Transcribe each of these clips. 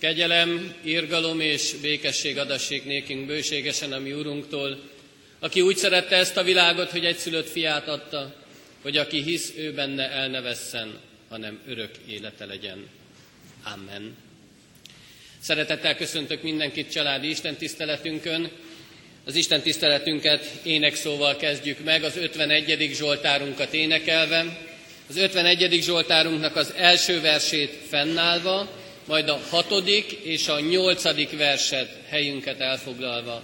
Kegyelem, irgalom és békesség adassék nékünk bőségesen a mi Urunktól, aki úgy szerette ezt a világot, hogy egyszülött fiát adta, hogy aki hisz ő benne el ne vesszen, hanem örök élete legyen. Amen. Szeretettel köszöntök mindenkit családi Isten tiszteletünkön. Az Isten tiszteletünket énekszóval kezdjük meg, az 51. Zsoltárunkat énekelve. Az 51. Zsoltárunknak az első versét fennállva, majd a hatodik és a nyolcadik verset helyünket elfoglalva.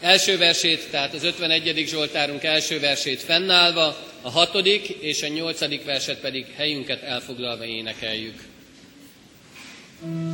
Első versét, tehát az 51. Zsoltárunk első versét fennállva, a hatodik és a nyolcadik verset pedig helyünket elfoglalva énekeljük. thank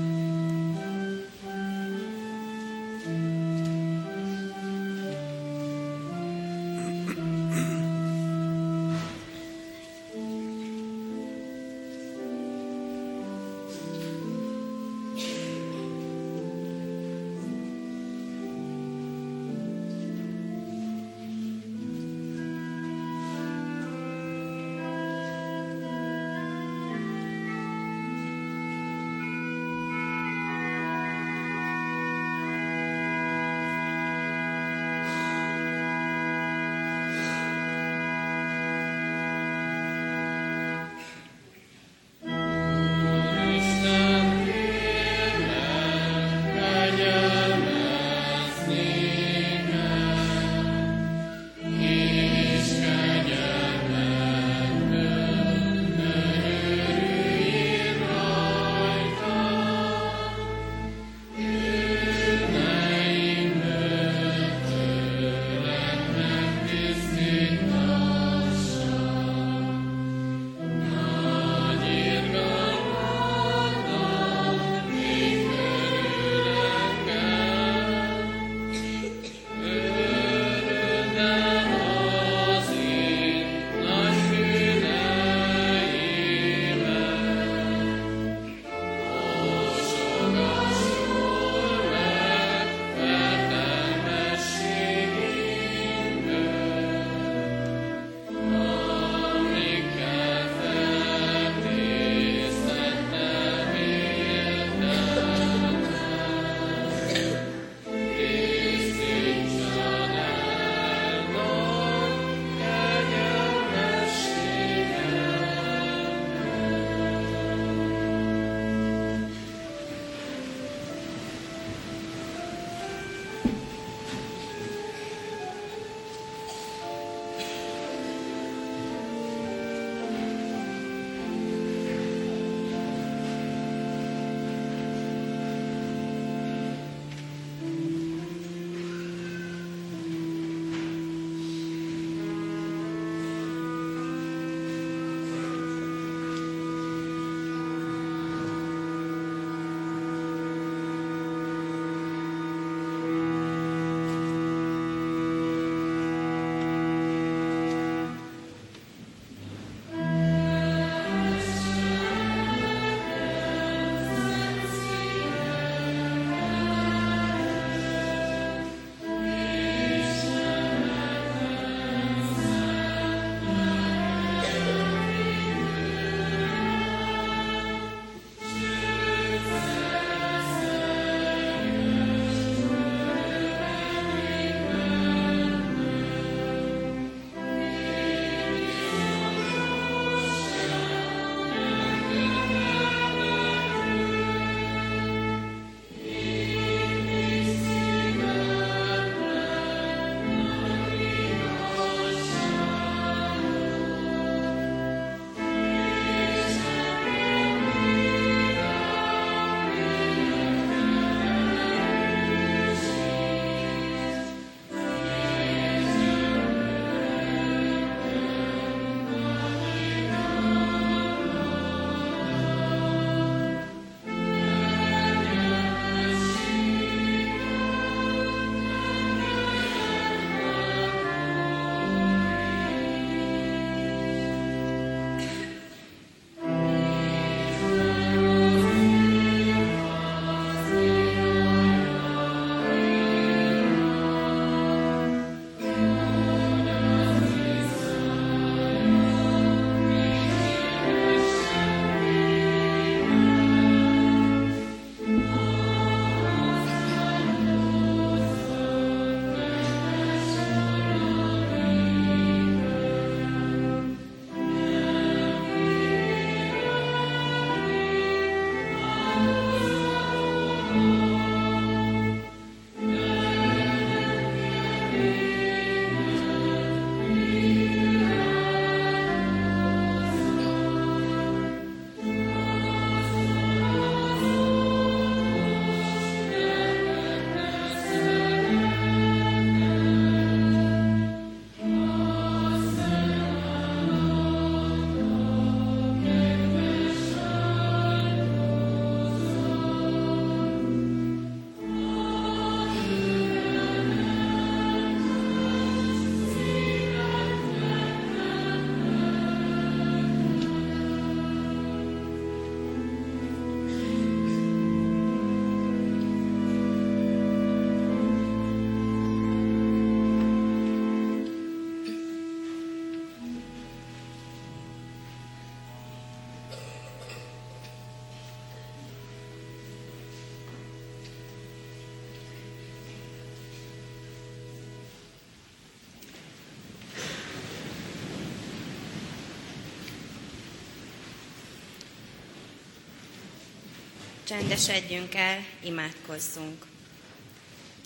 Csendesedjünk el, imádkozzunk.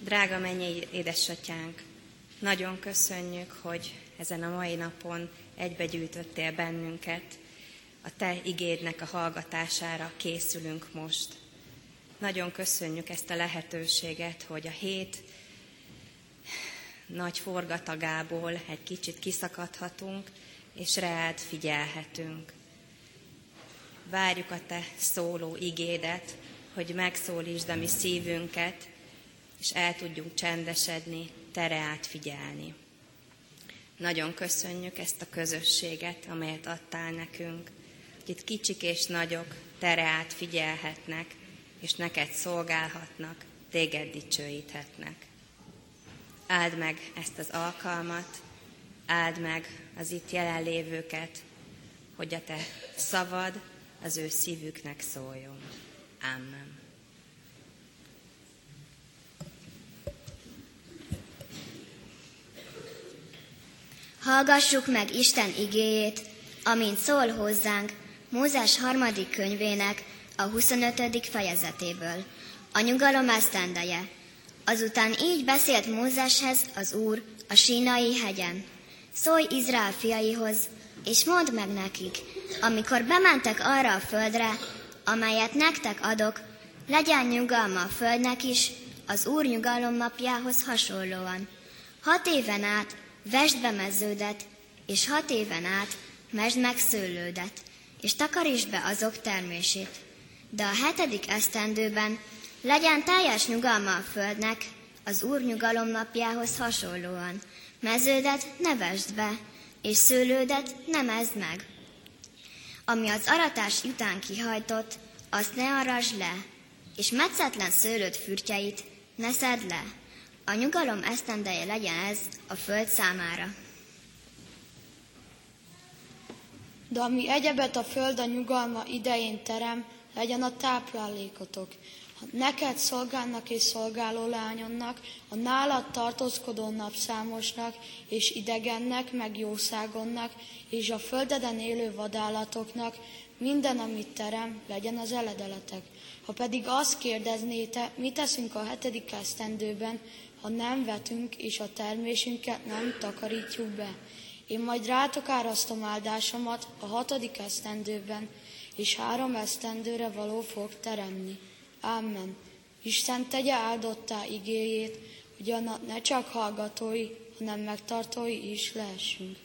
Drága mennyi édesatyánk, nagyon köszönjük, hogy ezen a mai napon egybegyűjtöttél bennünket. A Te igédnek a hallgatására készülünk most. Nagyon köszönjük ezt a lehetőséget, hogy a hét nagy forgatagából egy kicsit kiszakadhatunk, és reád figyelhetünk. Várjuk a Te szóló igédet, hogy megszólítsd a mi szívünket, és el tudjunk csendesedni, Te reád figyelni. Nagyon köszönjük ezt a közösséget, amelyet adtál nekünk, hogy itt kicsik és nagyok Te reád figyelhetnek, és neked szolgálhatnak, téged dicsőíthetnek. Áld meg ezt az alkalmat, áld meg az itt jelenlévőket, hogy a te szavad az ő szívüknek szóljon. Amen. Hallgassuk meg Isten igéjét, amint szól hozzánk Mózes harmadik könyvének a 25. fejezetéből. A nyugalom esztendeje. Azután így beszélt Mózeshez az Úr a sínai hegyen. Szólj Izrael fiaihoz, és mondd meg nekik, amikor bementek arra a földre, amelyet nektek adok, legyen nyugalma a földnek is, az Úr nyugalom napjához hasonlóan. Hat éven át vesd be meződet, és hat éven át mesd meg szőlődet, és takarítsd be azok termését. De a hetedik esztendőben legyen teljes nyugalma a földnek, az Úr nyugalom napjához hasonlóan. Meződet ne vesd be, és szőlődet nem ezd meg. Ami az aratás után kihajtott, azt ne arasd le, és metszetlen szőlőt fürtjeit ne szedd le. A nyugalom esztendeje legyen ez a föld számára. De ami egyebet a föld a nyugalma idején terem, legyen a táplálékotok. Neked szolgálnak és szolgáló lányonnak, a nálad tartózkodó napszámosnak és idegennek, meg jószágonnak, és a földeden élő vadállatoknak, minden, amit terem, legyen az eledeletek. Ha pedig azt kérdeznéte, mit teszünk a hetedik esztendőben, ha nem vetünk, és a termésünket nem takarítjuk be. Én majd rátok árasztom áldásomat a hatodik esztendőben, és három esztendőre való fog teremni. Amen. Isten tegye áldottá igéjét, hogy annak ne csak hallgatói, hanem megtartói is lehessünk.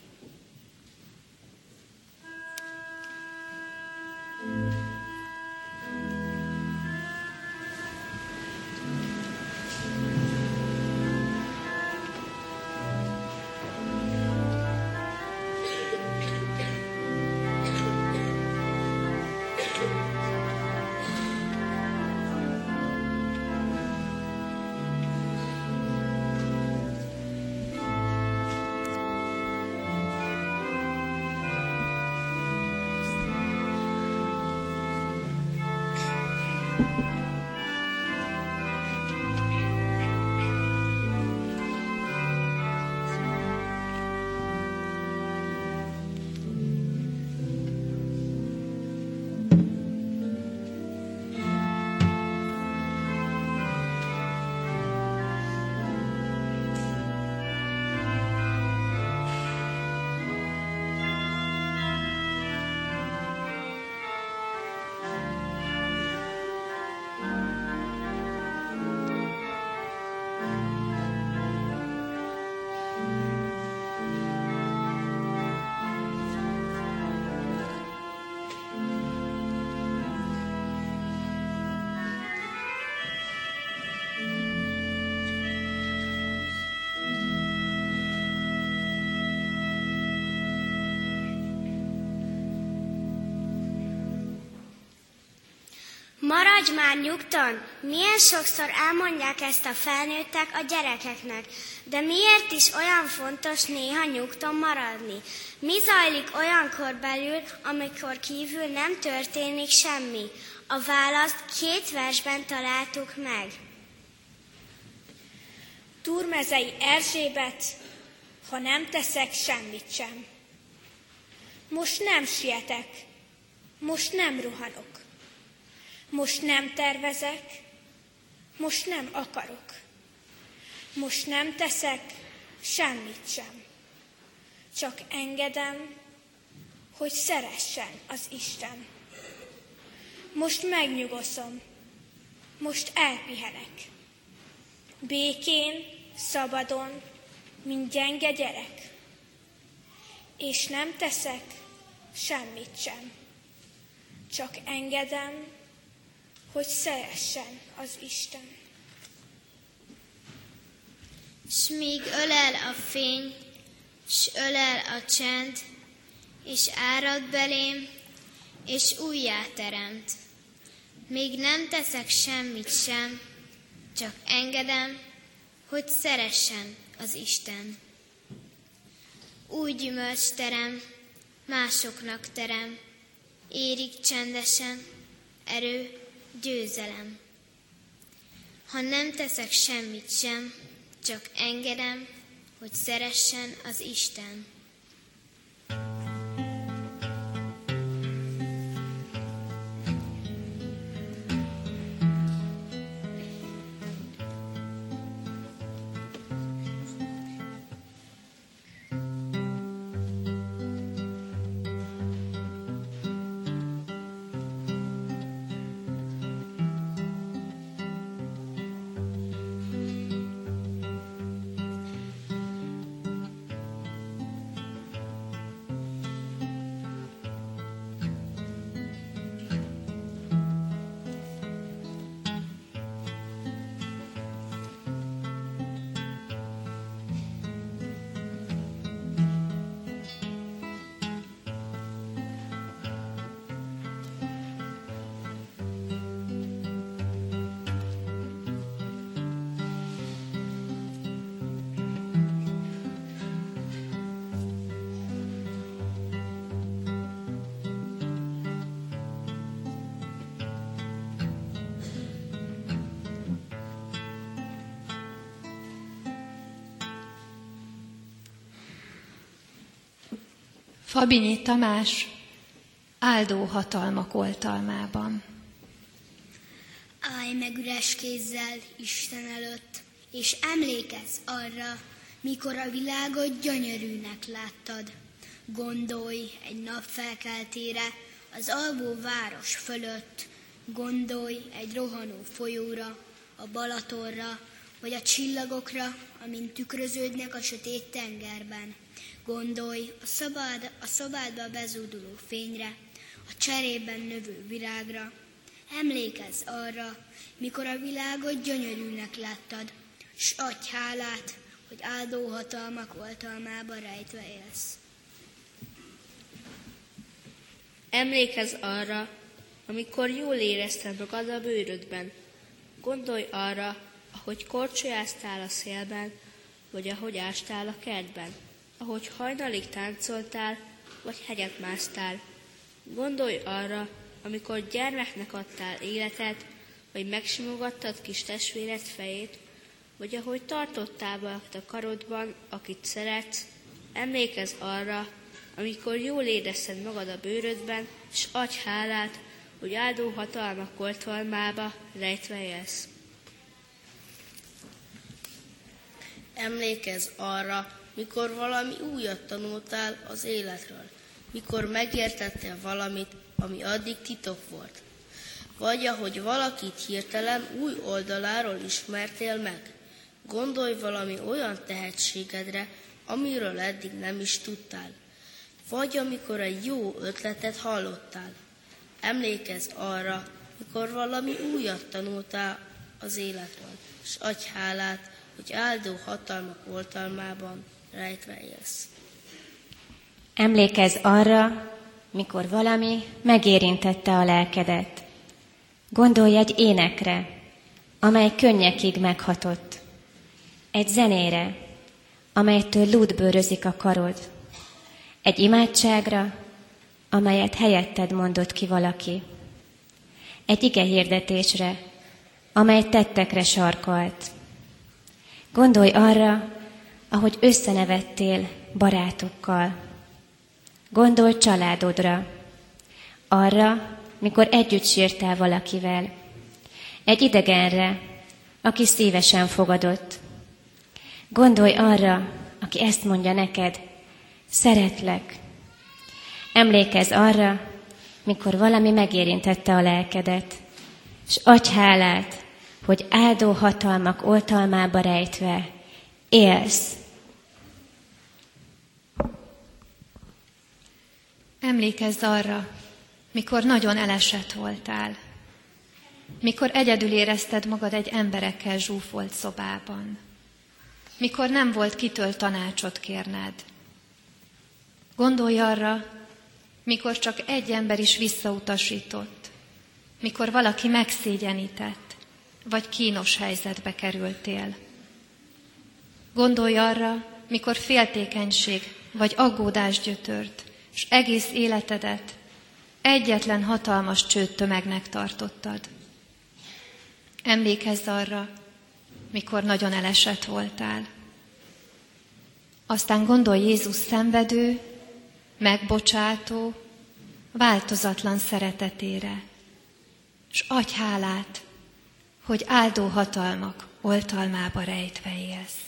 Maradj már nyugton! Milyen sokszor elmondják ezt a felnőttek a gyerekeknek, de miért is olyan fontos néha nyugton maradni? Mi zajlik olyankor belül, amikor kívül nem történik semmi? A választ két versben találtuk meg. Turmezei Erzsébet, ha nem teszek semmit sem. Most nem sietek, most nem ruhanok Most nem tervezek, most nem akarok. Most nem teszek semmit sem. Csak engedem, hogy szeressen az Isten. Most megnyugoszom, most elpihenek. Békén, szabadon, mint gyenge gyerek. És nem teszek semmit sem. Csak engedem, hogy szeressen az Isten. S míg ölel a fény, s ölel a csend, és árad belém, és újjáteremt. Még nem teszek semmit sem, csak engedem, hogy szeressen az Isten. Új gyümölcs terem, másoknak terem, érik csendesen, erő, győzelem. Ha nem teszek semmit sem, csak engedem, hogy szeressen az Isten. Fabinyi Tamás áldó hatalmak oltalmában. Állj meg üres kézzel Isten előtt, és emlékezz arra, mikor a világot gyönyörűnek láttad. Gondolj egy nap felkeltére az alvó város fölött, gondolj egy rohanó folyóra, a Balatorra, vagy a csillagokra, amint tükröződnek a sötét tengerben. Gondolj a, szabád, a szobádba bezúduló fényre, a cserében növő virágra. Emlékezz arra, mikor a világot gyönyörűnek láttad, s adj hálát, hogy áldó hatalmak oltalmába rejtve élsz. Emlékezz arra, amikor jól érezted magad a bőrödben. Gondolj arra, ahogy korcsolyáztál a szélben, vagy ahogy ástál a kertben ahogy hajnalig táncoltál, vagy hegyet másztál. Gondolj arra, amikor gyermeknek adtál életet, vagy megsimogattad kis testvéred fejét, vagy ahogy tartottál valakit a karodban, akit szeretsz, emlékezz arra, amikor jól érezted magad a bőrödben, és adj hálát, hogy áldó hatalmak oltalmába rejtve élsz. Emlékezz arra, mikor valami újat tanultál az életről, mikor megértettél valamit, ami addig titok volt, vagy ahogy valakit hirtelen új oldaláról ismertél meg. Gondolj valami olyan tehetségedre, amiről eddig nem is tudtál, vagy amikor egy jó ötletet hallottál. Emlékezz arra, mikor valami újat tanultál az életről, és adj hálát, hogy áldó hatalmak oltalmában rejtve élsz. Emlékezz arra, mikor valami megérintette a lelkedet. Gondolj egy énekre, amely könnyekig meghatott. Egy zenére, amelytől lúdbőrözik a karod. Egy imádságra, amelyet helyetted mondott ki valaki. Egy ige hirdetésre, amely tettekre sarkalt. Gondolj arra, ahogy összenevettél barátokkal. Gondolj családodra, arra, mikor együtt sírtál valakivel. Egy idegenre, aki szívesen fogadott. Gondolj arra, aki ezt mondja neked, szeretlek. Emlékezz arra, mikor valami megérintette a lelkedet, és adj hálát, hogy áldó hatalmak oltalmába rejtve élsz. Emlékezz arra, mikor nagyon elesett voltál, mikor egyedül érezted magad egy emberekkel zsúfolt szobában, mikor nem volt kitől tanácsot kérned. Gondolj arra, mikor csak egy ember is visszautasított, mikor valaki megszégyenített, vagy kínos helyzetbe kerültél. Gondolj arra, mikor féltékenység vagy aggódás gyötört, és egész életedet egyetlen hatalmas csőd-tömegnek tartottad. Emlékezz arra, mikor nagyon elesett voltál. Aztán gondolj Jézus szenvedő, megbocsátó, változatlan szeretetére, és adj hálát, hogy áldó hatalmak oltalmába rejtve élsz.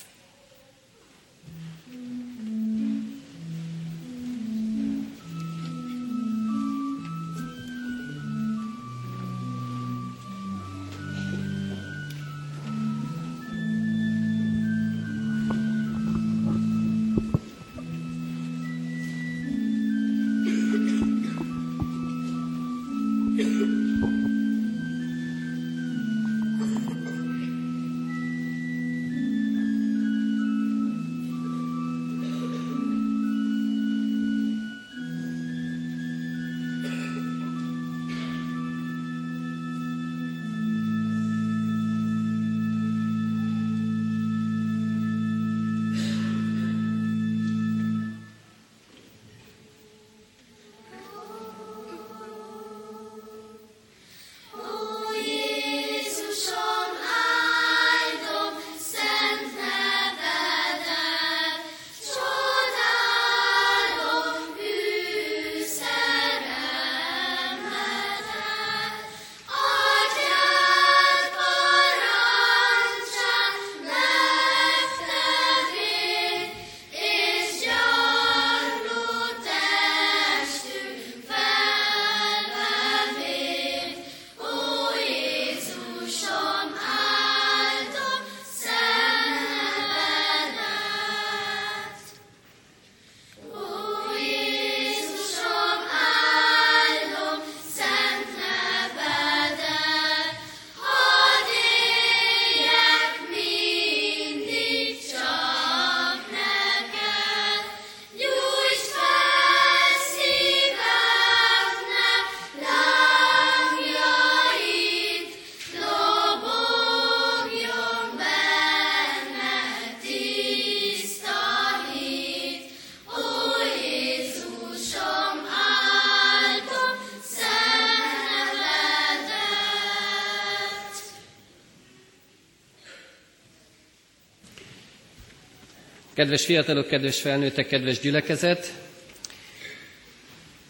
Kedves fiatalok, kedves felnőttek, kedves gyülekezet!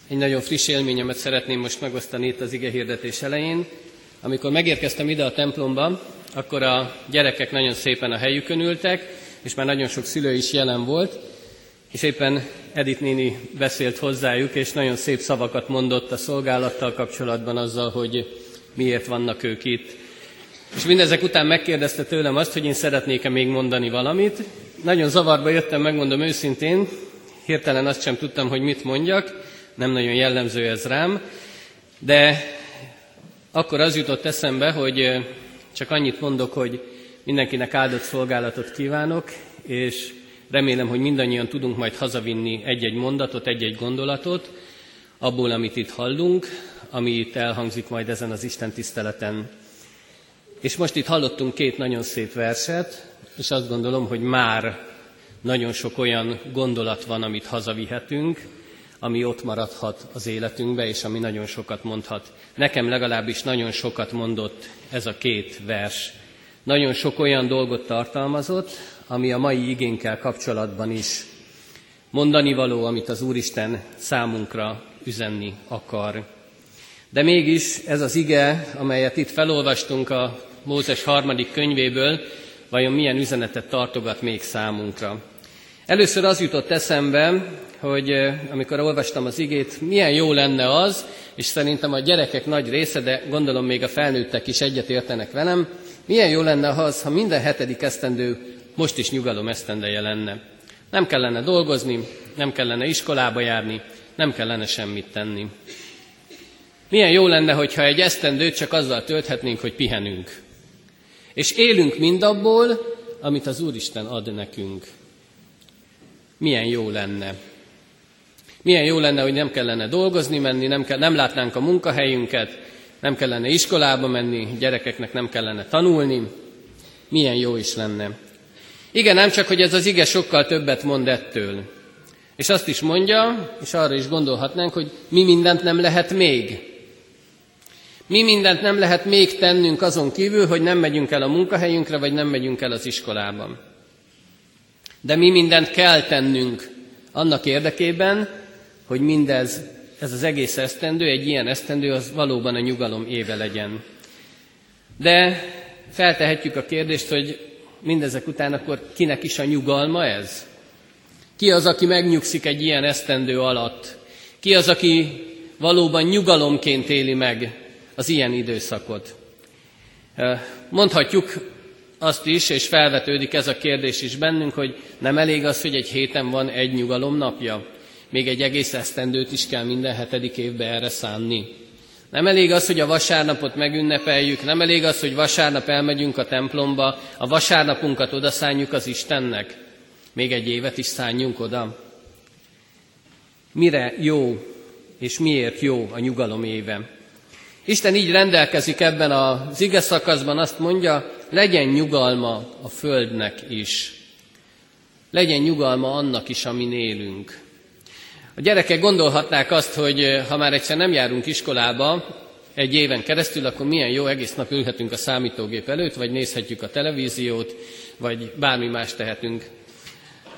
Egy nagyon friss élményemet szeretném most megosztani itt az ige hirdetés elején. Amikor megérkeztem ide a templomba, akkor a gyerekek nagyon szépen a helyükön ültek, és már nagyon sok szülő is jelen volt, és éppen Edith néni beszélt hozzájuk, és nagyon szép szavakat mondott a szolgálattal kapcsolatban azzal, hogy miért vannak ők itt. És mindezek után megkérdezte tőlem azt, hogy én szeretnék-e még mondani valamit, nagyon zavarba jöttem, megmondom őszintén, hirtelen azt sem tudtam, hogy mit mondjak, nem nagyon jellemző ez rám, de akkor az jutott eszembe, hogy csak annyit mondok, hogy mindenkinek áldott szolgálatot kívánok, és remélem, hogy mindannyian tudunk majd hazavinni egy-egy mondatot, egy-egy gondolatot, abból, amit itt hallunk, ami itt elhangzik majd ezen az Isten tiszteleten. És most itt hallottunk két nagyon szép verset, és azt gondolom, hogy már nagyon sok olyan gondolat van, amit hazavihetünk, ami ott maradhat az életünkbe, és ami nagyon sokat mondhat. Nekem legalábbis nagyon sokat mondott ez a két vers. Nagyon sok olyan dolgot tartalmazott, ami a mai igénkkel kapcsolatban is mondani való, amit az Úristen számunkra üzenni akar. De mégis ez az ige, amelyet itt felolvastunk a Mózes harmadik könyvéből, vajon milyen üzenetet tartogat még számunkra. Először az jutott eszembe, hogy amikor olvastam az igét, milyen jó lenne az, és szerintem a gyerekek nagy része, de gondolom még a felnőttek is egyetértenek velem, milyen jó lenne az, ha minden hetedik esztendő most is nyugalom esztendeje lenne. Nem kellene dolgozni, nem kellene iskolába járni, nem kellene semmit tenni. Milyen jó lenne, hogyha egy esztendőt csak azzal tölthetnénk, hogy pihenünk. És élünk mindabból, amit az Úristen ad nekünk. Milyen jó lenne. Milyen jó lenne, hogy nem kellene dolgozni menni, nem, kell, nem látnánk a munkahelyünket, nem kellene iskolába menni, gyerekeknek nem kellene tanulni. Milyen jó is lenne. Igen, nem csak, hogy ez az ige sokkal többet mond ettől. És azt is mondja, és arra is gondolhatnánk, hogy mi mindent nem lehet még. Mi mindent nem lehet még tennünk azon kívül, hogy nem megyünk el a munkahelyünkre, vagy nem megyünk el az iskolában. De mi mindent kell tennünk annak érdekében, hogy mindez, ez az egész esztendő, egy ilyen esztendő, az valóban a nyugalom éve legyen. De feltehetjük a kérdést, hogy mindezek után akkor kinek is a nyugalma ez? Ki az, aki megnyugszik egy ilyen esztendő alatt? Ki az, aki valóban nyugalomként éli meg az ilyen időszakot? Mondhatjuk azt is, és felvetődik ez a kérdés is bennünk, hogy nem elég az, hogy egy héten van egy nyugalom napja. Még egy egész esztendőt is kell minden hetedik évbe erre szánni. Nem elég az, hogy a vasárnapot megünnepeljük, nem elég az, hogy vasárnap elmegyünk a templomba, a vasárnapunkat odaszánjuk az Istennek. Még egy évet is szálljunk oda. Mire jó, és miért jó a nyugalom éve? Isten így rendelkezik ebben az ige szakaszban, azt mondja, legyen nyugalma a földnek is. Legyen nyugalma annak is, amin élünk. A gyerekek gondolhatnák azt, hogy eh, ha már egyszer nem járunk iskolába egy éven keresztül, akkor milyen jó, egész nap ülhetünk a számítógép előtt, vagy nézhetjük a televíziót, vagy bármi más tehetünk.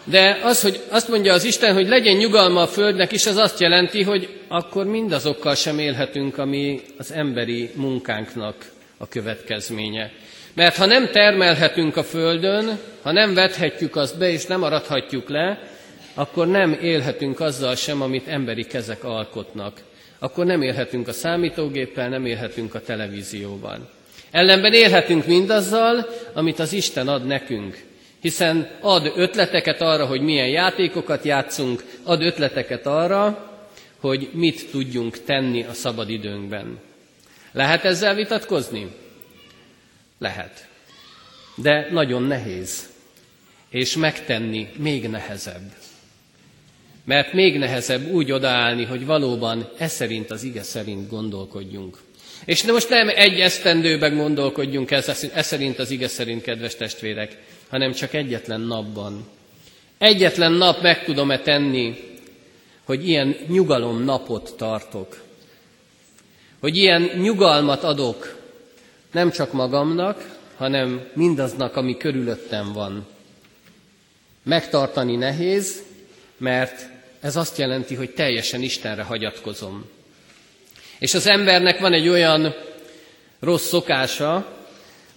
De az, hogy azt mondja az Isten, hogy legyen nyugalma a Földnek is, az azt jelenti, hogy akkor mindazokkal sem élhetünk, ami az emberi munkánknak a következménye. Mert ha nem termelhetünk a Földön, ha nem vethetjük azt be, és nem arathatjuk le, akkor nem élhetünk azzal sem, amit emberi kezek alkotnak. Akkor nem élhetünk a számítógéppel, nem élhetünk a televízióval. Ellenben élhetünk mindazzal, amit az Isten ad nekünk. Hiszen ad ötleteket arra, hogy milyen játékokat játszunk, ad ötleteket arra, hogy mit tudjunk tenni a szabad időnkben. Lehet ezzel vitatkozni? Lehet. De nagyon nehéz. És megtenni még nehezebb. Mert még nehezebb úgy odaállni, hogy valóban e szerint, az ige szerint gondolkodjunk. És most nem egy esztendőben gondolkodjunk e szerint, az ige szerint, kedves testvérek, hanem csak egyetlen napban. Egyetlen nap meg tudom-e tenni, hogy ilyen nyugalom napot tartok. Hogy ilyen nyugalmat adok nem csak magamnak, hanem mindaznak, ami körülöttem van. Megtartani nehéz, mert ez azt jelenti, hogy teljesen Istenre hagyatkozom. És az embernek van egy olyan rossz szokása,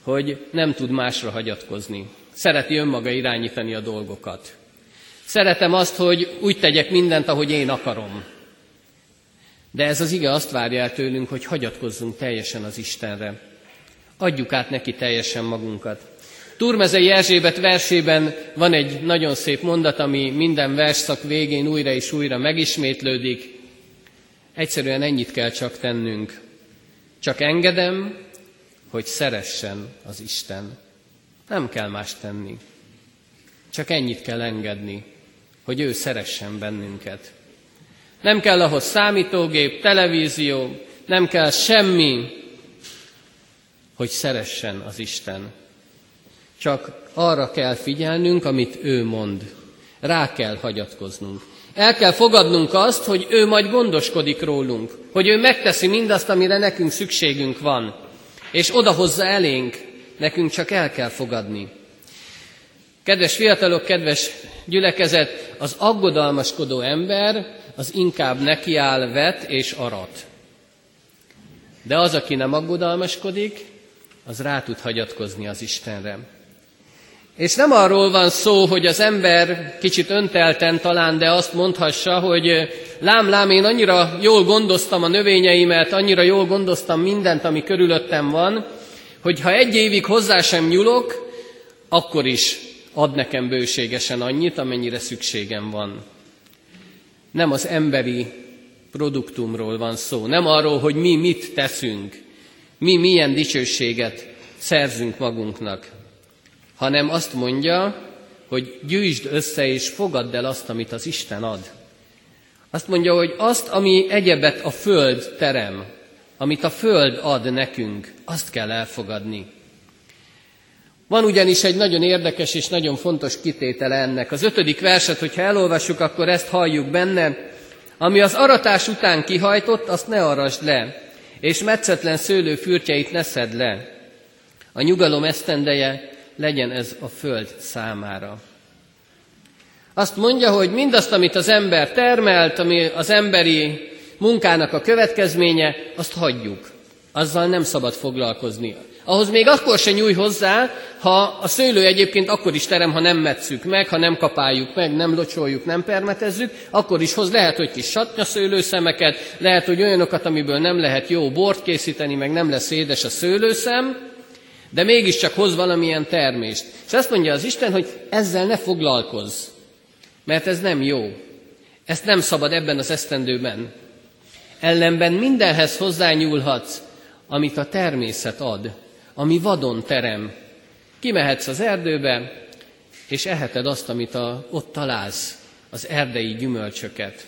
hogy nem tud másra hagyatkozni. Szereti önmaga irányítani a dolgokat. Szeretem azt, hogy úgy tegyek mindent, ahogy én akarom. De ez az ige azt várja el tőlünk, hogy hagyatkozzunk teljesen az Istenre. Adjuk át neki teljesen magunkat. Turmezei Erzsébet versében van egy nagyon szép mondat, ami minden versszak végén újra és újra megismétlődik. Egyszerűen ennyit kell csak tennünk. Csak engedem, hogy szeressen az Isten. Nem kell más tenni. Csak ennyit kell engedni, hogy ő szeressen bennünket. Nem kell ahhoz számítógép, televízió, nem kell semmi, hogy szeressen az Isten. Csak arra kell figyelnünk, amit ő mond. Rá kell hagyatkoznunk. El kell fogadnunk azt, hogy ő majd gondoskodik rólunk, hogy ő megteszi mindazt, amire nekünk szükségünk van, és odahozza elénk, nekünk csak el kell fogadni. Kedves fiatalok, kedves gyülekezet, az aggodalmaskodó ember az inkább nekiáll, vet és arat. De az, aki nem aggodalmaskodik, az rá tud hagyatkozni az Istenre. És nem arról van szó, hogy az ember kicsit öntelten talán, de azt mondhassa, hogy lám, lám, én annyira jól gondoztam a növényeimet, annyira jól gondoztam mindent, ami körülöttem van, hogy ha egy évig hozzá sem nyúlok, akkor is ad nekem bőségesen annyit, amennyire szükségem van. Nem az emberi produktumról van szó, nem arról, hogy mi mit teszünk, mi milyen dicsőséget szerzünk magunknak, hanem azt mondja, hogy gyűjtsd össze és fogadd el azt, amit az Isten ad. Azt mondja, hogy azt, ami egyebet a Föld terem, amit a Föld ad nekünk, azt kell elfogadni. Van ugyanis egy nagyon érdekes és nagyon fontos kitétele ennek. Az ötödik verset, hogyha elolvassuk, akkor ezt halljuk benne. Ami az aratás után kihajtott, azt ne arasd le, és metszetlen szőlő fürtjeit ne szed le. A nyugalom esztendeje legyen ez a föld számára. Azt mondja, hogy mindazt, amit az ember termelt, ami az emberi munkának a következménye, azt hagyjuk. Azzal nem szabad foglalkozni. Ahhoz még akkor se nyúj hozzá, ha a szőlő egyébként akkor is terem, ha nem metszük meg, ha nem kapáljuk meg, nem locsoljuk, nem permetezzük, akkor is hoz lehet, hogy kis szőlőszemeket, lehet, hogy olyanokat, amiből nem lehet jó bort készíteni, meg nem lesz édes a szőlőszem, de mégiscsak hoz valamilyen termést. És azt mondja az Isten, hogy ezzel ne foglalkozz, mert ez nem jó. Ezt nem szabad ebben az esztendőben. Ellenben mindenhez hozzányúlhatsz, amit a természet ad, ami vadon terem. Kimehetsz az erdőbe, és eheted azt, amit a, ott találsz, az erdei gyümölcsöket.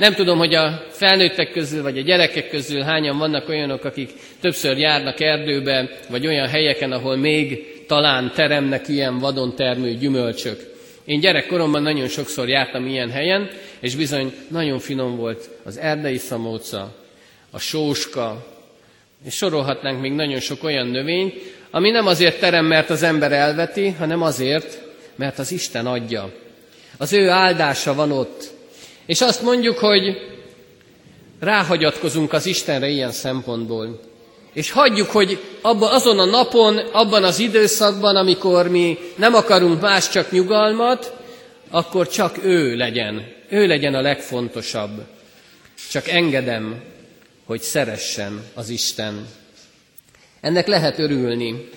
Nem tudom, hogy a felnőttek közül, vagy a gyerekek közül hányan vannak olyanok, akik többször járnak erdőbe, vagy olyan helyeken, ahol még talán teremnek ilyen vadon termő gyümölcsök. Én gyerekkoromban nagyon sokszor jártam ilyen helyen, és bizony nagyon finom volt az erdei szamóca, a sóska, és sorolhatnánk még nagyon sok olyan növényt, ami nem azért terem, mert az ember elveti, hanem azért, mert az Isten adja. Az ő áldása van ott. És azt mondjuk, hogy ráhagyatkozunk az Istenre ilyen szempontból. És hagyjuk, hogy abban, azon a napon, abban az időszakban, amikor mi nem akarunk más, csak nyugalmat, akkor csak ő legyen. Ő legyen a legfontosabb. Csak engedem, hogy szeressen az Isten. Ennek lehet örülni,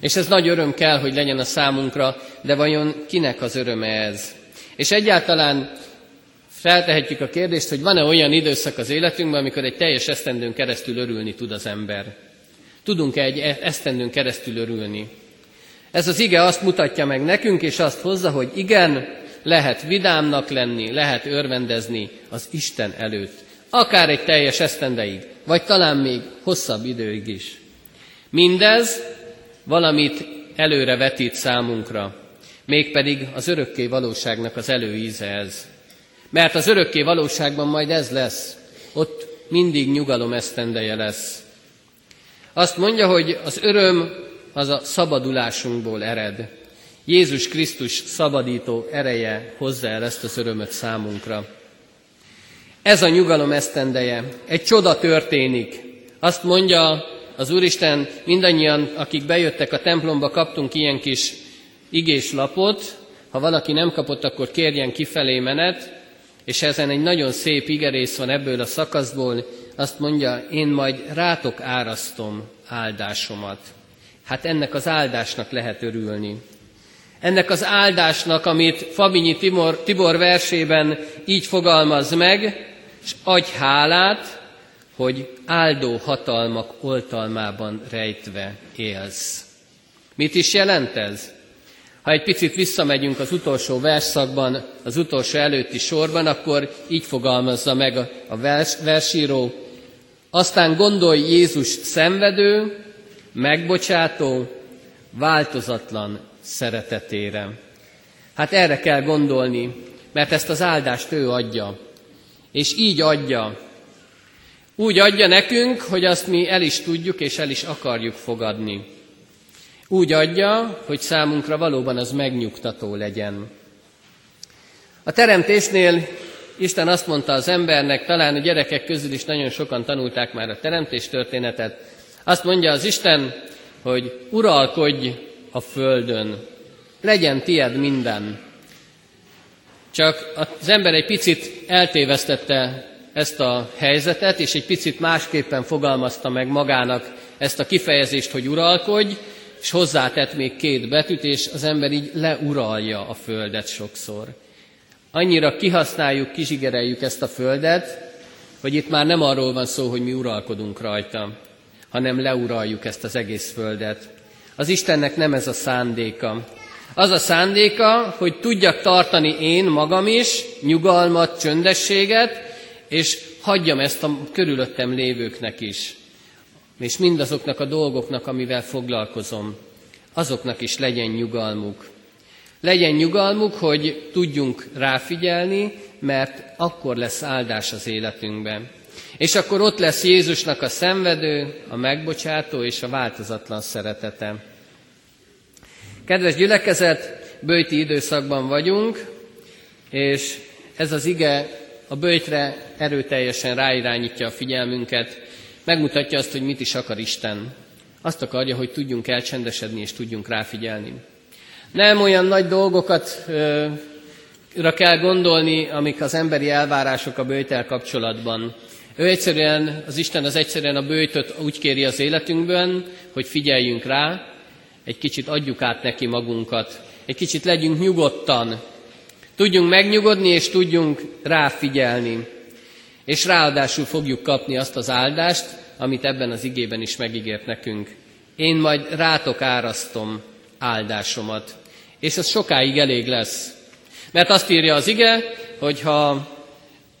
és ez nagy öröm kell, hogy legyen a számunkra, de vajon kinek az öröme ez? És egyáltalán feltehetjük a kérdést, hogy van-e olyan időszak az életünkben, amikor egy teljes esztendőn keresztül örülni tud az ember. Tudunk-e egy e- esztendőn keresztül örülni? Ez az ige azt mutatja meg nekünk, és azt hozza, hogy igen, lehet vidámnak lenni, lehet örvendezni az Isten előtt. Akár egy teljes esztendeig, vagy talán még hosszabb időig is. Mindez valamit előre vetít számunkra, mégpedig az örökké valóságnak az előíze ez. Mert az örökké valóságban majd ez lesz, ott mindig nyugalom esztendeje lesz. Azt mondja, hogy az öröm az a szabadulásunkból ered. Jézus Krisztus szabadító ereje hozza el ezt az örömöt számunkra. Ez a nyugalom esztendeje. Egy csoda történik. Azt mondja az Úristen, mindannyian, akik bejöttek a templomba, kaptunk ilyen kis igés lapot. Ha valaki nem kapott, akkor kérjen kifelé menet. És ezen egy nagyon szép igerész van ebből a szakaszból. Azt mondja, én majd rátok árasztom áldásomat. Hát ennek az áldásnak lehet örülni. Ennek az áldásnak, amit Fabinyi Tibor, Tibor versében így fogalmaz meg, és adj hálát, hogy áldó hatalmak oltalmában rejtve élsz. Mit is jelent ez? Ha egy picit visszamegyünk az utolsó verszakban, az utolsó előtti sorban, akkor így fogalmazza meg a vers, versíró. Aztán gondolj Jézus szenvedő, megbocsátó, változatlan szeretetére. Hát erre kell gondolni, mert ezt az áldást ő adja. És így adja. Úgy adja nekünk, hogy azt mi el is tudjuk és el is akarjuk fogadni. Úgy adja, hogy számunkra valóban az megnyugtató legyen. A teremtésnél Isten azt mondta az embernek, talán a gyerekek közül is nagyon sokan tanulták már a teremtés történetet, azt mondja az Isten, hogy uralkodj a földön, legyen tied minden. Csak az ember egy picit eltévesztette ezt a helyzetet, és egy picit másképpen fogalmazta meg magának ezt a kifejezést, hogy uralkodj, és hozzátett még két betűt, és az ember így leuralja a földet sokszor. Annyira kihasználjuk, kizsigereljük ezt a földet, hogy itt már nem arról van szó, hogy mi uralkodunk rajta, hanem leuraljuk ezt az egész földet. Az Istennek nem ez a szándéka. Az a szándéka, hogy tudjak tartani én magam is nyugalmat, csöndességet, és hagyjam ezt a körülöttem lévőknek is. És mindazoknak a dolgoknak, amivel foglalkozom, azoknak is legyen nyugalmuk. Legyen nyugalmuk, hogy tudjunk ráfigyelni, mert akkor lesz áldás az életünkben. És akkor ott lesz Jézusnak a szenvedő, a megbocsátó és a változatlan szeretete. Kedves gyülekezet, bőti időszakban vagyunk, és ez az ige a bőjtre erőteljesen ráirányítja a figyelmünket, megmutatja azt, hogy mit is akar Isten. Azt akarja, hogy tudjunk elcsendesedni és tudjunk ráfigyelni. Nem olyan nagy dolgokat ö, kell gondolni, amik az emberi elvárások a bőjtel kapcsolatban. Ő egyszerűen, az Isten az egyszerűen a bőjtöt úgy kéri az életünkben, hogy figyeljünk rá, egy kicsit adjuk át neki magunkat, egy kicsit legyünk nyugodtan, tudjunk megnyugodni, és tudjunk ráfigyelni. És ráadásul fogjuk kapni azt az áldást, amit ebben az igében is megígért nekünk. Én majd rátok árasztom áldásomat. És ez sokáig elég lesz. Mert azt írja az ige, hogy ha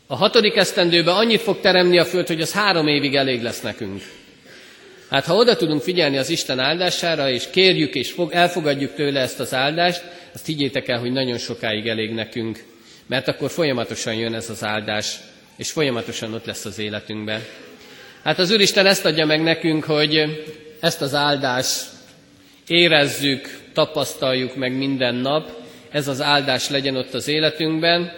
a hatodik esztendőben annyit fog teremni a föld, hogy az három évig elég lesz nekünk. Hát ha oda tudunk figyelni az Isten áldására, és kérjük és elfogadjuk tőle ezt az áldást, azt higgyétek el, hogy nagyon sokáig elég nekünk, mert akkor folyamatosan jön ez az áldás, és folyamatosan ott lesz az életünkben. Hát az Úristen ezt adja meg nekünk, hogy ezt az áldást érezzük, tapasztaljuk meg minden nap, ez az áldás legyen ott az életünkben.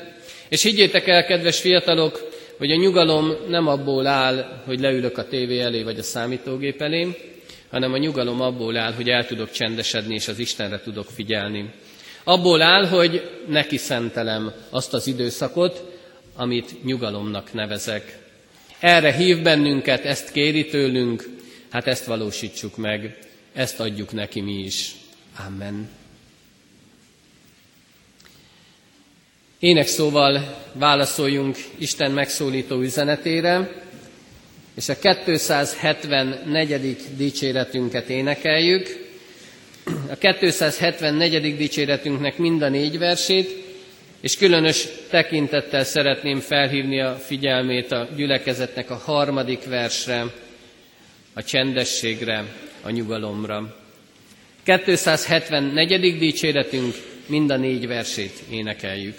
És higgyétek el, kedves fiatalok, hogy a nyugalom nem abból áll, hogy leülök a tévé elé vagy a számítógép elé, hanem a nyugalom abból áll, hogy el tudok csendesedni és az Istenre tudok figyelni. Abból áll, hogy neki szentelem azt az időszakot, amit nyugalomnak nevezek. Erre hív bennünket, ezt kéri tőlünk, hát ezt valósítsuk meg, ezt adjuk neki mi is. Amen. Ének szóval válaszoljunk Isten megszólító üzenetére, és a 274. dicséretünket énekeljük. A 274. dicséretünknek mind a négy versét, és különös tekintettel szeretném felhívni a figyelmét a gyülekezetnek a harmadik versre, a csendességre, a nyugalomra. 274. dicséretünk mind a négy versét énekeljük.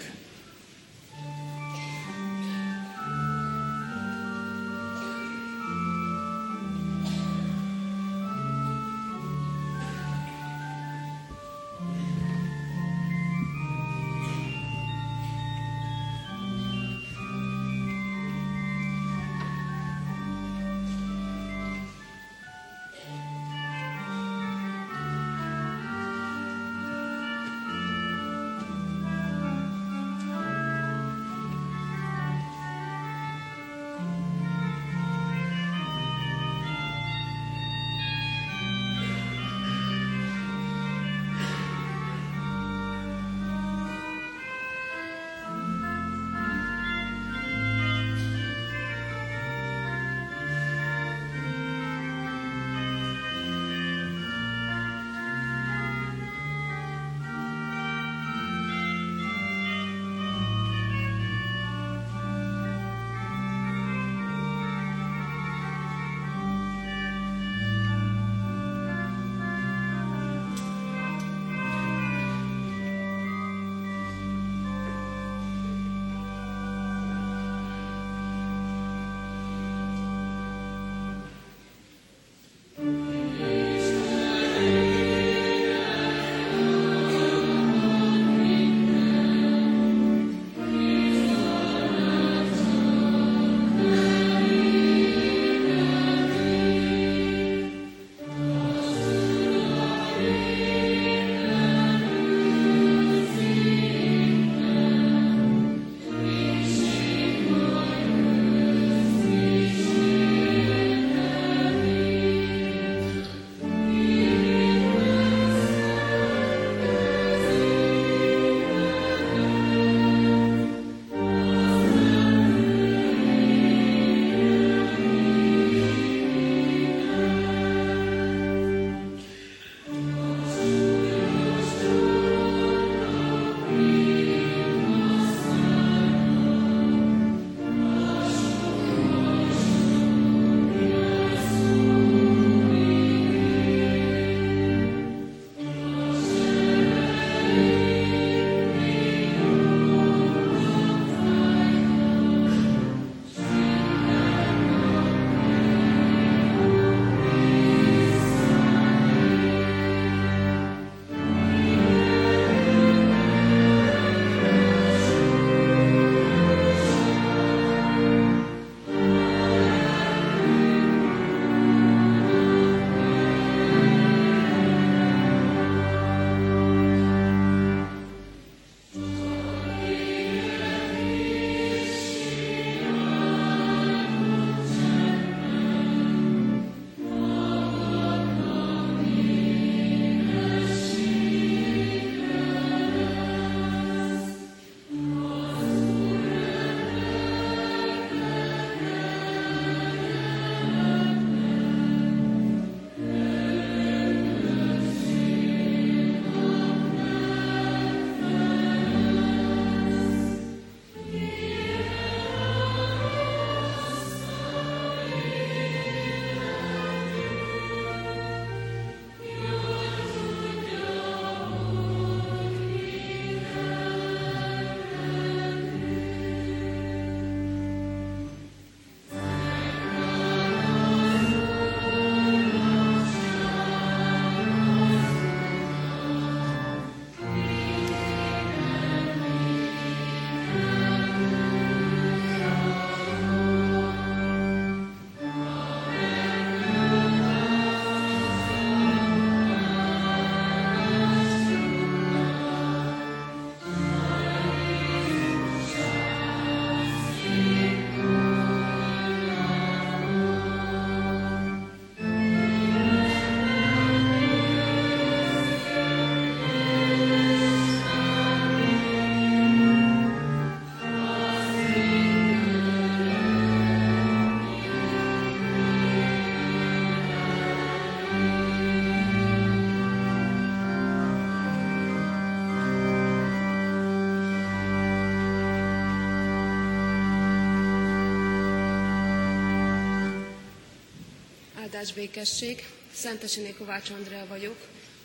Áldás békesség, Szentesiné Kovács Andrea vagyok,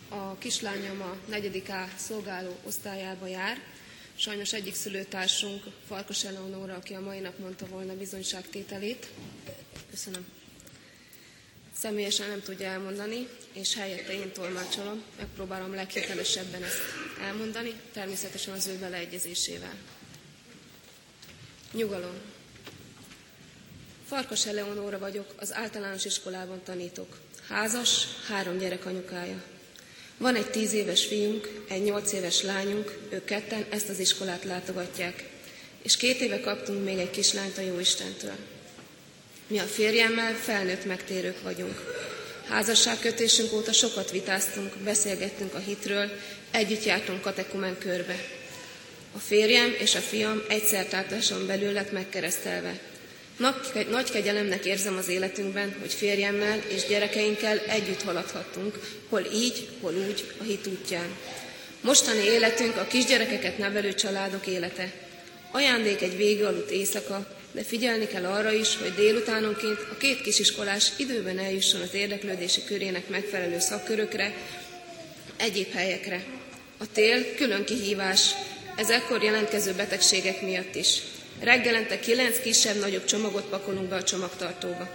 a kislányom a 4. A szolgáló osztályába jár. Sajnos egyik szülőtársunk, Farkas Eleonóra, aki a mai nap mondta volna bizonyságtételét. Köszönöm. Személyesen nem tudja elmondani, és helyette én tolmácsolom, megpróbálom leghitelesebben ezt elmondani, természetesen az ő beleegyezésével. Nyugalom. Farkas Eleonóra vagyok, az általános iskolában tanítok. Házas, három gyerek anyukája. Van egy tíz éves fiunk, egy nyolc éves lányunk, ők ketten ezt az iskolát látogatják. És két éve kaptunk még egy kislányt a Jóistentől. Mi a férjemmel felnőtt megtérők vagyunk. Házasságkötésünk óta sokat vitáztunk, beszélgettünk a hitről, együtt jártunk katekumen körbe. A férjem és a fiam egy szertartáson belül lett megkeresztelve. Nagy kegyelemnek érzem az életünkben, hogy férjemmel és gyerekeinkkel együtt haladhattunk, hol így, hol úgy, a hit útján. Mostani életünk a kisgyerekeket nevelő családok élete. Ajándék egy végig aludt éjszaka, de figyelni kell arra is, hogy délutánonként a két kisiskolás időben eljusson az érdeklődési körének megfelelő szakkörökre, egyéb helyekre. A tél külön kihívás, ez ekkor jelentkező betegségek miatt is. Reggelente kilenc kisebb-nagyobb csomagot pakolunk be a csomagtartóba.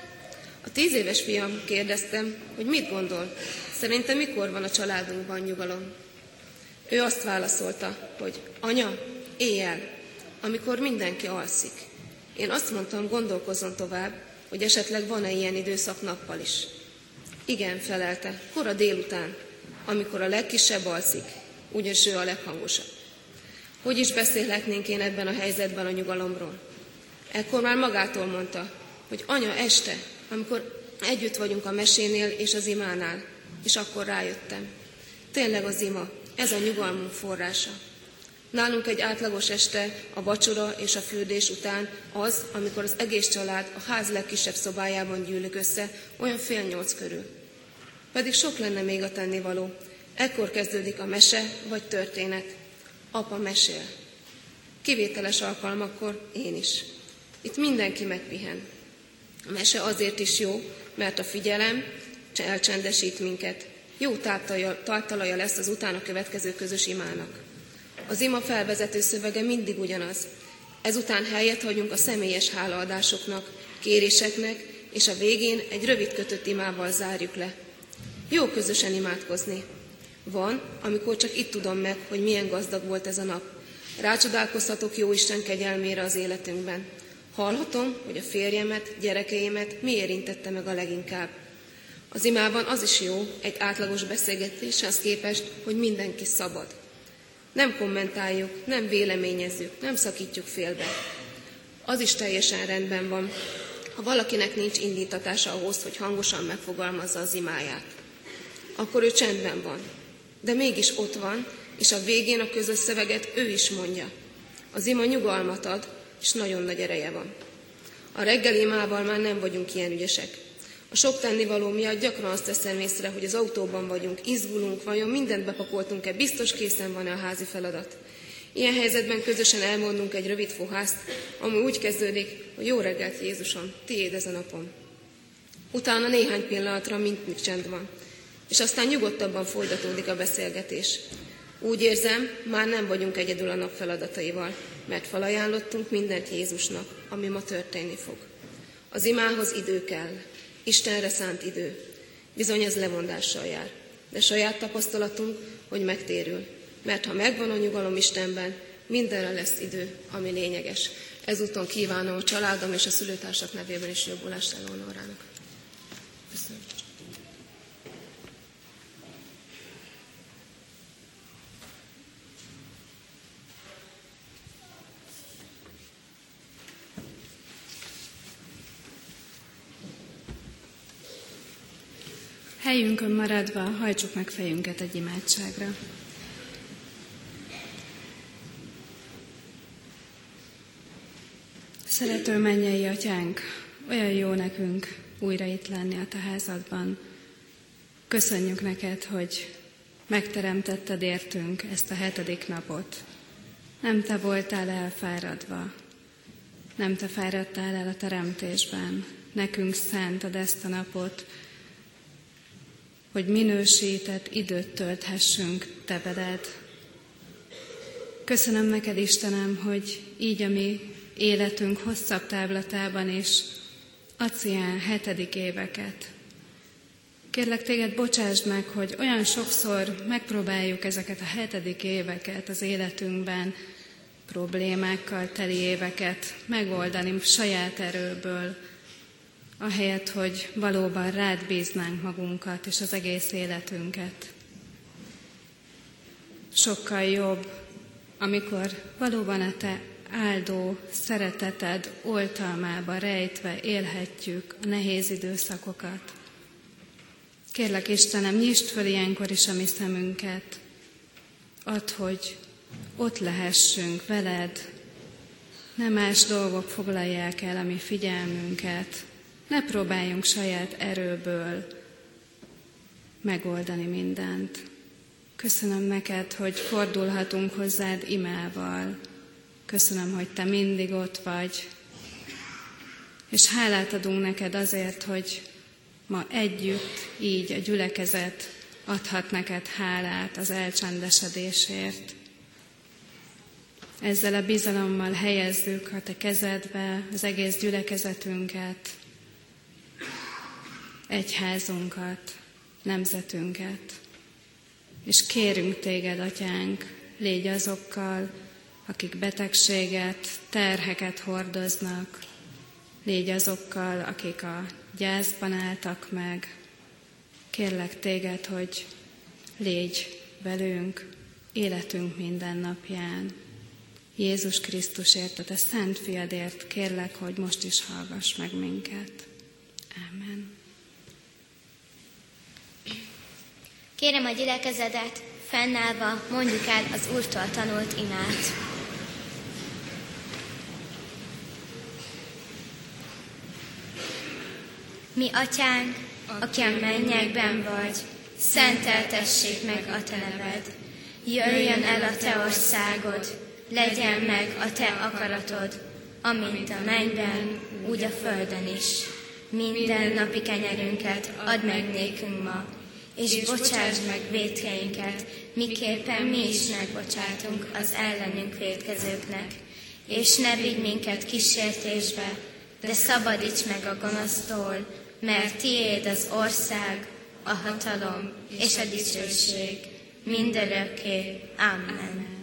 A tíz éves fiam kérdeztem, hogy mit gondol, szerintem mikor van a családunkban nyugalom. Ő azt válaszolta, hogy anya, éjjel, amikor mindenki alszik. Én azt mondtam, gondolkozzon tovább, hogy esetleg van-e ilyen időszak nappal is. Igen, felelte, kora délután, amikor a legkisebb alszik, ugyanis ő a leghangosabb. Hogy is beszélhetnénk én ebben a helyzetben a nyugalomról? Ekkor már magától mondta, hogy anya este, amikor együtt vagyunk a mesénél és az imánál, és akkor rájöttem. Tényleg az ima, ez a nyugalmunk forrása. Nálunk egy átlagos este a vacsora és a fürdés után az, amikor az egész család a ház legkisebb szobájában gyűlök össze, olyan fél nyolc körül. Pedig sok lenne még a tennivaló. Ekkor kezdődik a mese vagy történet. Apa mesél. Kivételes alkalmakkor én is. Itt mindenki megpihen. A mese azért is jó, mert a figyelem elcsendesít minket. Jó táptalaja lesz az utána következő közös imának. Az ima felvezető szövege mindig ugyanaz. Ezután helyet hagyunk a személyes hálaadásoknak, kéréseknek, és a végén egy rövid kötött imával zárjuk le. Jó közösen imádkozni. Van, amikor csak itt tudom meg, hogy milyen gazdag volt ez a nap. Rácsodálkozhatok jó Isten kegyelmére az életünkben. Hallhatom, hogy a férjemet, gyerekeimet mi érintette meg a leginkább. Az imában az is jó, egy átlagos beszélgetéshez képest, hogy mindenki szabad. Nem kommentáljuk, nem véleményezzük, nem szakítjuk félbe. Az is teljesen rendben van, ha valakinek nincs indítatása ahhoz, hogy hangosan megfogalmazza az imáját. Akkor ő csendben van, de mégis ott van, és a végén a közös szöveget ő is mondja. Az ima nyugalmat ad, és nagyon nagy ereje van. A reggeli imával már nem vagyunk ilyen ügyesek. A sok tennivaló miatt gyakran azt teszem észre, hogy az autóban vagyunk, izgulunk, vajon mindent bepakoltunk-e, biztos készen van-e a házi feladat. Ilyen helyzetben közösen elmondunk egy rövid fohászt, ami úgy kezdődik, hogy jó reggelt Jézusom, tiéd ez a napom. Utána néhány pillanatra mindig csend van, és aztán nyugodtabban folytatódik a beszélgetés. Úgy érzem, már nem vagyunk egyedül a nap feladataival, mert felajánlottunk mindent Jézusnak, ami ma történni fog. Az imához idő kell, Istenre szánt idő. Bizony ez lemondással jár. De saját tapasztalatunk, hogy megtérül. Mert ha megvan a nyugalom Istenben, mindenre lesz idő, ami lényeges. Ezúton kívánom a családom és a szülőtársak nevében is jobbulást Eleonorának. Helyünkön maradva hajtsuk meg fejünket egy imádságra. Szerető mennyei atyánk, olyan jó nekünk újra itt lenni a te házadban. Köszönjük neked, hogy megteremtetted értünk ezt a hetedik napot. Nem te voltál elfáradva, nem te fáradtál el a teremtésben. Nekünk szántad ezt a napot, hogy minősített időt tölthessünk Te veled. Köszönöm neked, Istenem, hogy így a mi életünk hosszabb távlatában is adsz ilyen hetedik éveket. Kérlek téged, bocsásd meg, hogy olyan sokszor megpróbáljuk ezeket a hetedik éveket az életünkben, problémákkal teli éveket megoldani saját erőből, ahelyett, hogy valóban rád bíznánk magunkat és az egész életünket. Sokkal jobb, amikor valóban a te áldó szereteted oltalmába rejtve élhetjük a nehéz időszakokat. Kérlek Istenem, nyisd föl ilyenkor is a mi szemünket. Add, hogy ott lehessünk veled, nem más dolgok foglalják el a mi figyelmünket, ne próbáljunk saját erőből megoldani mindent. Köszönöm neked, hogy fordulhatunk hozzád imával. Köszönöm, hogy te mindig ott vagy. És hálát adunk neked azért, hogy ma együtt, így a gyülekezet adhat neked hálát az elcsendesedésért. Ezzel a bizalommal helyezzük a te kezedbe az egész gyülekezetünket, egyházunkat, nemzetünket. És kérünk téged, atyánk, légy azokkal, akik betegséget, terheket hordoznak, légy azokkal, akik a gyászban álltak meg. Kérlek téged, hogy légy velünk életünk minden napján. Jézus Krisztusért, a te szent fiadért kérlek, hogy most is hallgass meg minket. Amen. Kérem a gyülekezetet, fennállva mondjuk el az Úrtól tanult imát. Mi atyánk, aki a mennyekben vagy, szenteltessék meg a te neved. Jöjjön el a te országod, legyen meg a te akaratod, amint a mennyben, úgy a földön is. Minden napi kenyerünket add meg nékünk ma, és bocsásd meg védkeinket, miképpen mi is megbocsátunk az ellenünk védkezőknek. És ne vigy minket kísértésbe, de szabadíts meg a gonosztól, mert tiéd az ország, a hatalom és a dicsőség mindörökké. Amen.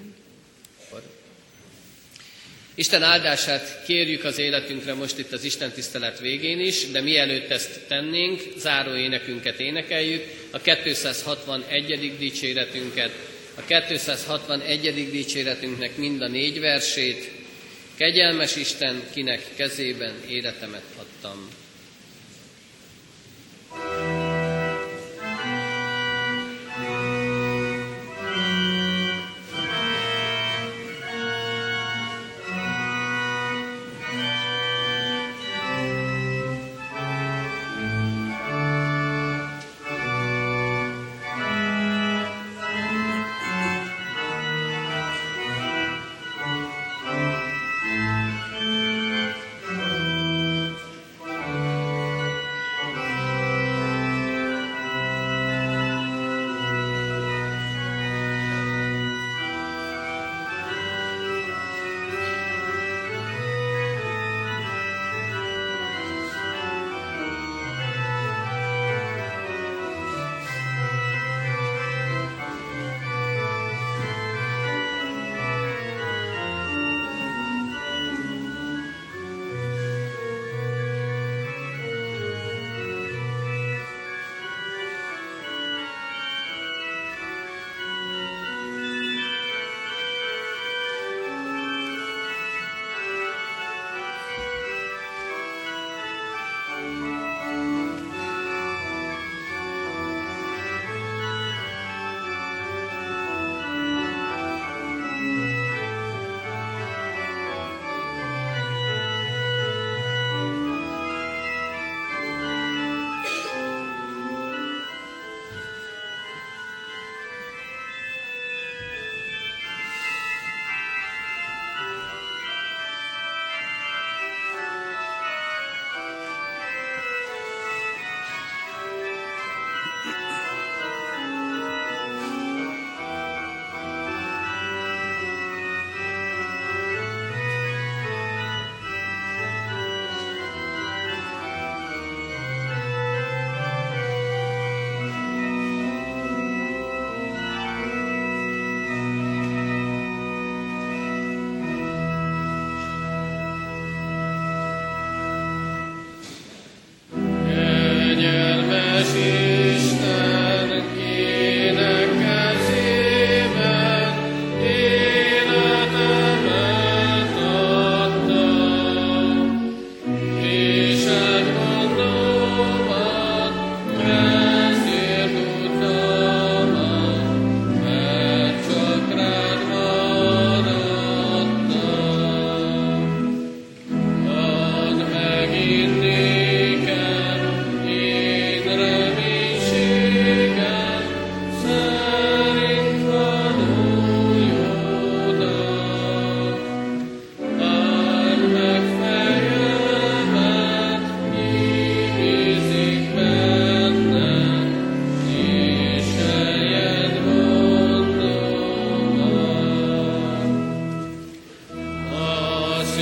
Isten áldását kérjük az életünkre most itt az Isten tisztelet végén is, de mielőtt ezt tennénk, záró énekünket énekeljük, a 261. dicséretünket, a 261. dicséretünknek mind a négy versét, Kegyelmes Isten, kinek kezében életemet adtam.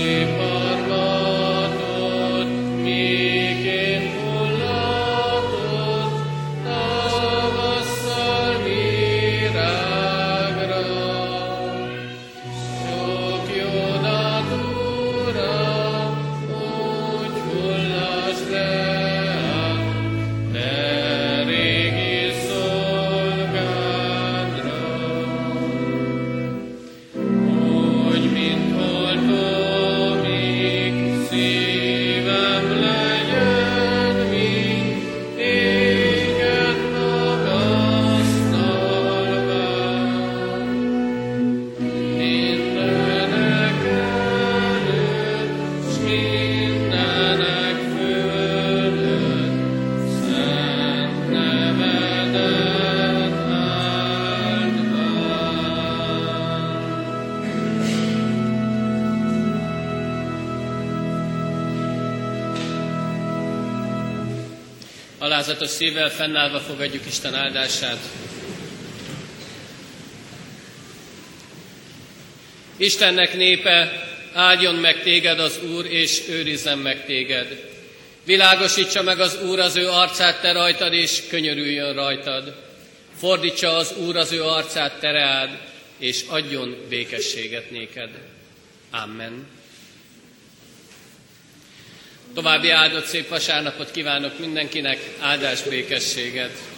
You. Alázatos szívvel fennállva fogadjuk Isten áldását. Istennek népe, áldjon meg téged az Úr, és őrizzen meg téged. Világosítsa meg az Úr az ő arcát te rajtad, és könyörüljön rajtad. Fordítsa az Úr az ő arcát te és adjon békességet néked. Amen. További áldott szép vasárnapot kívánok mindenkinek, áldás békességet!